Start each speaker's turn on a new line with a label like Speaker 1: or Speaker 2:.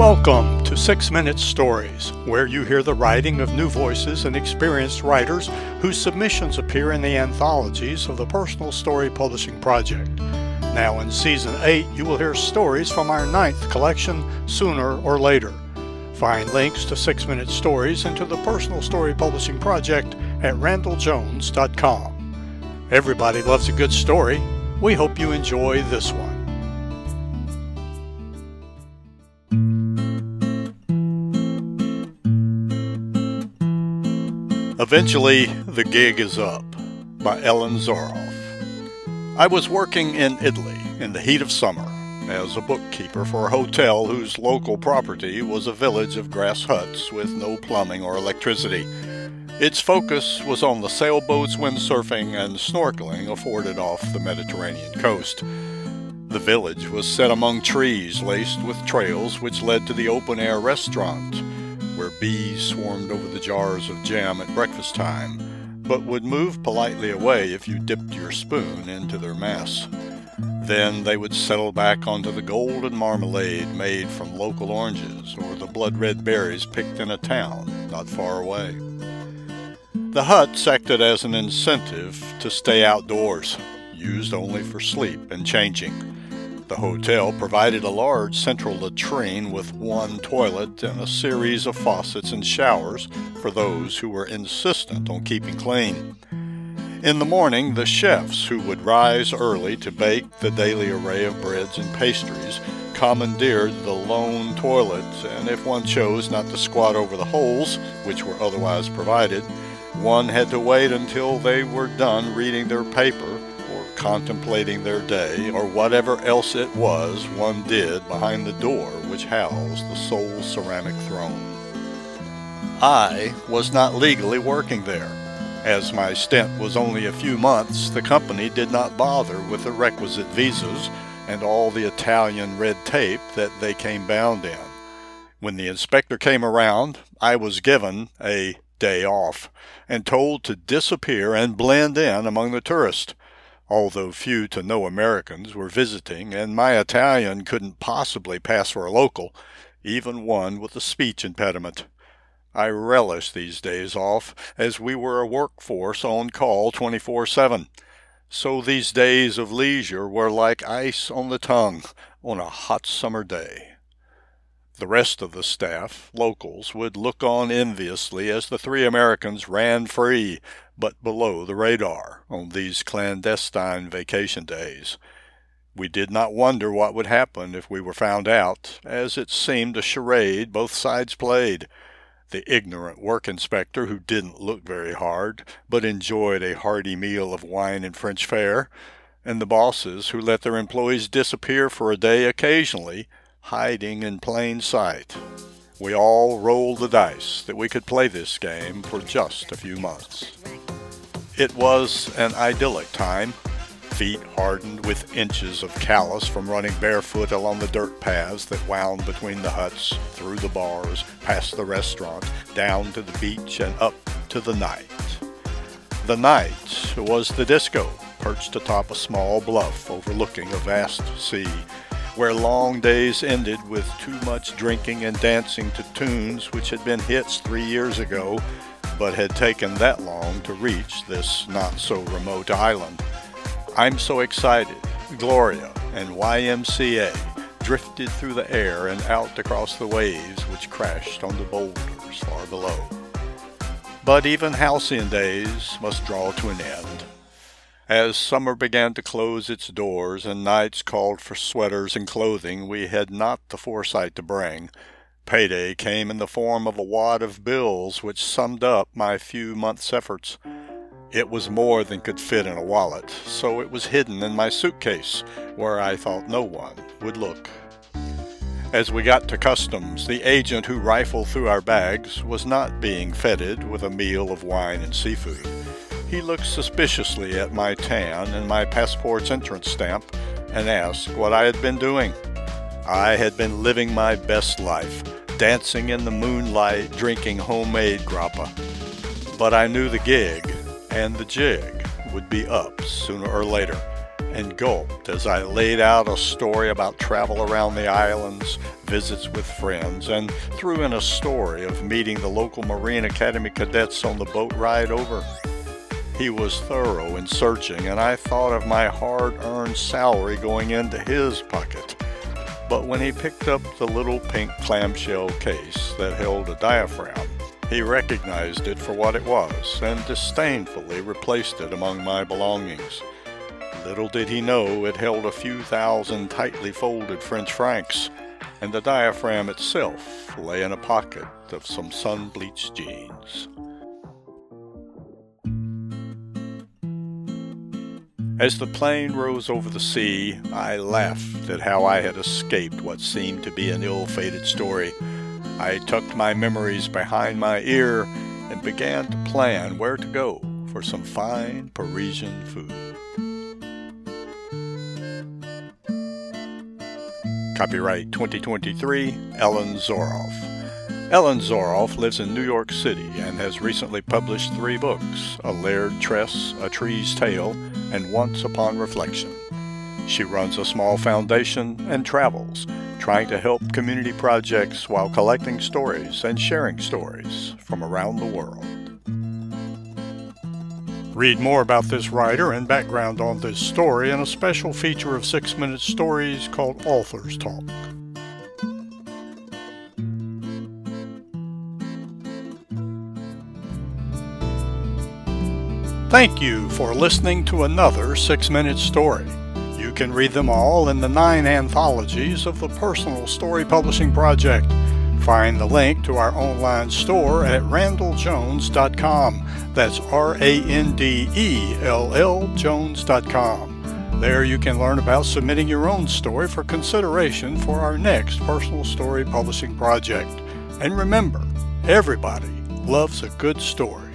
Speaker 1: Welcome to Six Minute Stories, where you hear the writing of new voices and experienced writers whose submissions appear in the anthologies of the Personal Story Publishing Project. Now, in Season 8, you will hear stories from our ninth collection, Sooner or Later. Find links to Six Minute Stories and to the Personal Story Publishing Project at randelljones.com. Everybody loves a good story. We hope you enjoy this one. Eventually, the gig is up by Ellen Zaroff. I was working in Italy in the heat of summer as a bookkeeper for a hotel whose local property was a village of grass huts with no plumbing or electricity. Its focus was on the sailboats, windsurfing, and snorkeling afforded off the Mediterranean coast. The village was set among trees laced with trails which led to the open air restaurant where bees swarmed over the jars of jam at breakfast time, but would move politely away if you dipped your spoon into their mess. Then they would settle back onto the golden marmalade made from local oranges or the blood red berries picked in a town not far away. The huts acted as an incentive to stay outdoors, used only for sleep and changing. The hotel provided a large central latrine with one toilet and a series of faucets and showers for those who were insistent on keeping clean. In the morning, the chefs, who would rise early to bake the daily array of breads and pastries, commandeered the lone toilet, and if one chose not to squat over the holes, which were otherwise provided, one had to wait until they were done reading their paper contemplating their day, or whatever else it was one did behind the door which housed the sole ceramic throne. I was not legally working there. As my stint was only a few months, the company did not bother with the requisite visas and all the Italian red tape that they came bound in. When the inspector came around, I was given a day off and told to disappear and blend in among the tourists although few to no Americans were visiting, and my Italian couldn't possibly pass for a local, even one with a speech impediment. I relished these days off, as we were a workforce on call 24 7. So these days of leisure were like ice on the tongue on a hot summer day. The rest of the staff, locals, would look on enviously as the three Americans ran free, but below the radar, on these clandestine vacation days. We did not wonder what would happen if we were found out, as it seemed a charade both sides played. The ignorant work inspector, who didn't look very hard, but enjoyed a hearty meal of wine and French fare, and the bosses, who let their employees disappear for a day occasionally, hiding in plain sight. We all rolled the dice that we could play this game for just a few months. It was an idyllic time, feet hardened with inches of callus from running barefoot along the dirt paths that wound between the huts, through the bars, past the restaurant, down to the beach, and up to the night. The night was the disco, perched atop a small bluff overlooking a vast sea where long days ended with too much drinking and dancing to tunes which had been hits three years ago, but had taken that long to reach this not so remote island. I'm so excited. Gloria and YMCA drifted through the air and out across the waves which crashed on the boulders far below. But even halcyon days must draw to an end. As summer began to close its doors and nights called for sweaters and clothing we had not the foresight to bring, payday came in the form of a wad of bills which summed up my few months' efforts. It was more than could fit in a wallet, so it was hidden in my suitcase, where I thought no one would look. As we got to customs, the agent who rifled through our bags was not being feted with a meal of wine and seafood. He looked suspiciously at my tan and my passport's entrance stamp and asked what I had been doing. I had been living my best life, dancing in the moonlight, drinking homemade grappa. But I knew the gig and the jig would be up sooner or later, and gulped as I laid out a story about travel around the islands, visits with friends, and threw in a story of meeting the local Marine Academy cadets on the boat ride over. He was thorough in searching, and I thought of my hard earned salary going into his pocket. But when he picked up the little pink clamshell case that held a diaphragm, he recognized it for what it was and disdainfully replaced it among my belongings. Little did he know it held a few thousand tightly folded French francs, and the diaphragm itself lay in a pocket of some sun bleached jeans. As the plane rose over the sea, I laughed at how I had escaped what seemed to be an ill fated story. I tucked my memories behind my ear and began to plan where to go for some fine Parisian food. Copyright 2023, Ellen Zaroff. Ellen Zaroff lives in New York City and has recently published three books A Layered Tress, A Tree's Tale, and Once Upon Reflection. She runs a small foundation and travels, trying to help community projects while collecting stories and sharing stories from around the world. Read more about this writer and background on this story in a special feature of Six Minute Stories called Authors Talk. Thank you for listening to another Six Minute Story. You can read them all in the nine anthologies of the Personal Story Publishing Project. Find the link to our online store at randelljones.com. That's R A N D E L L Jones.com. There you can learn about submitting your own story for consideration for our next personal story publishing project. And remember, everybody loves a good story.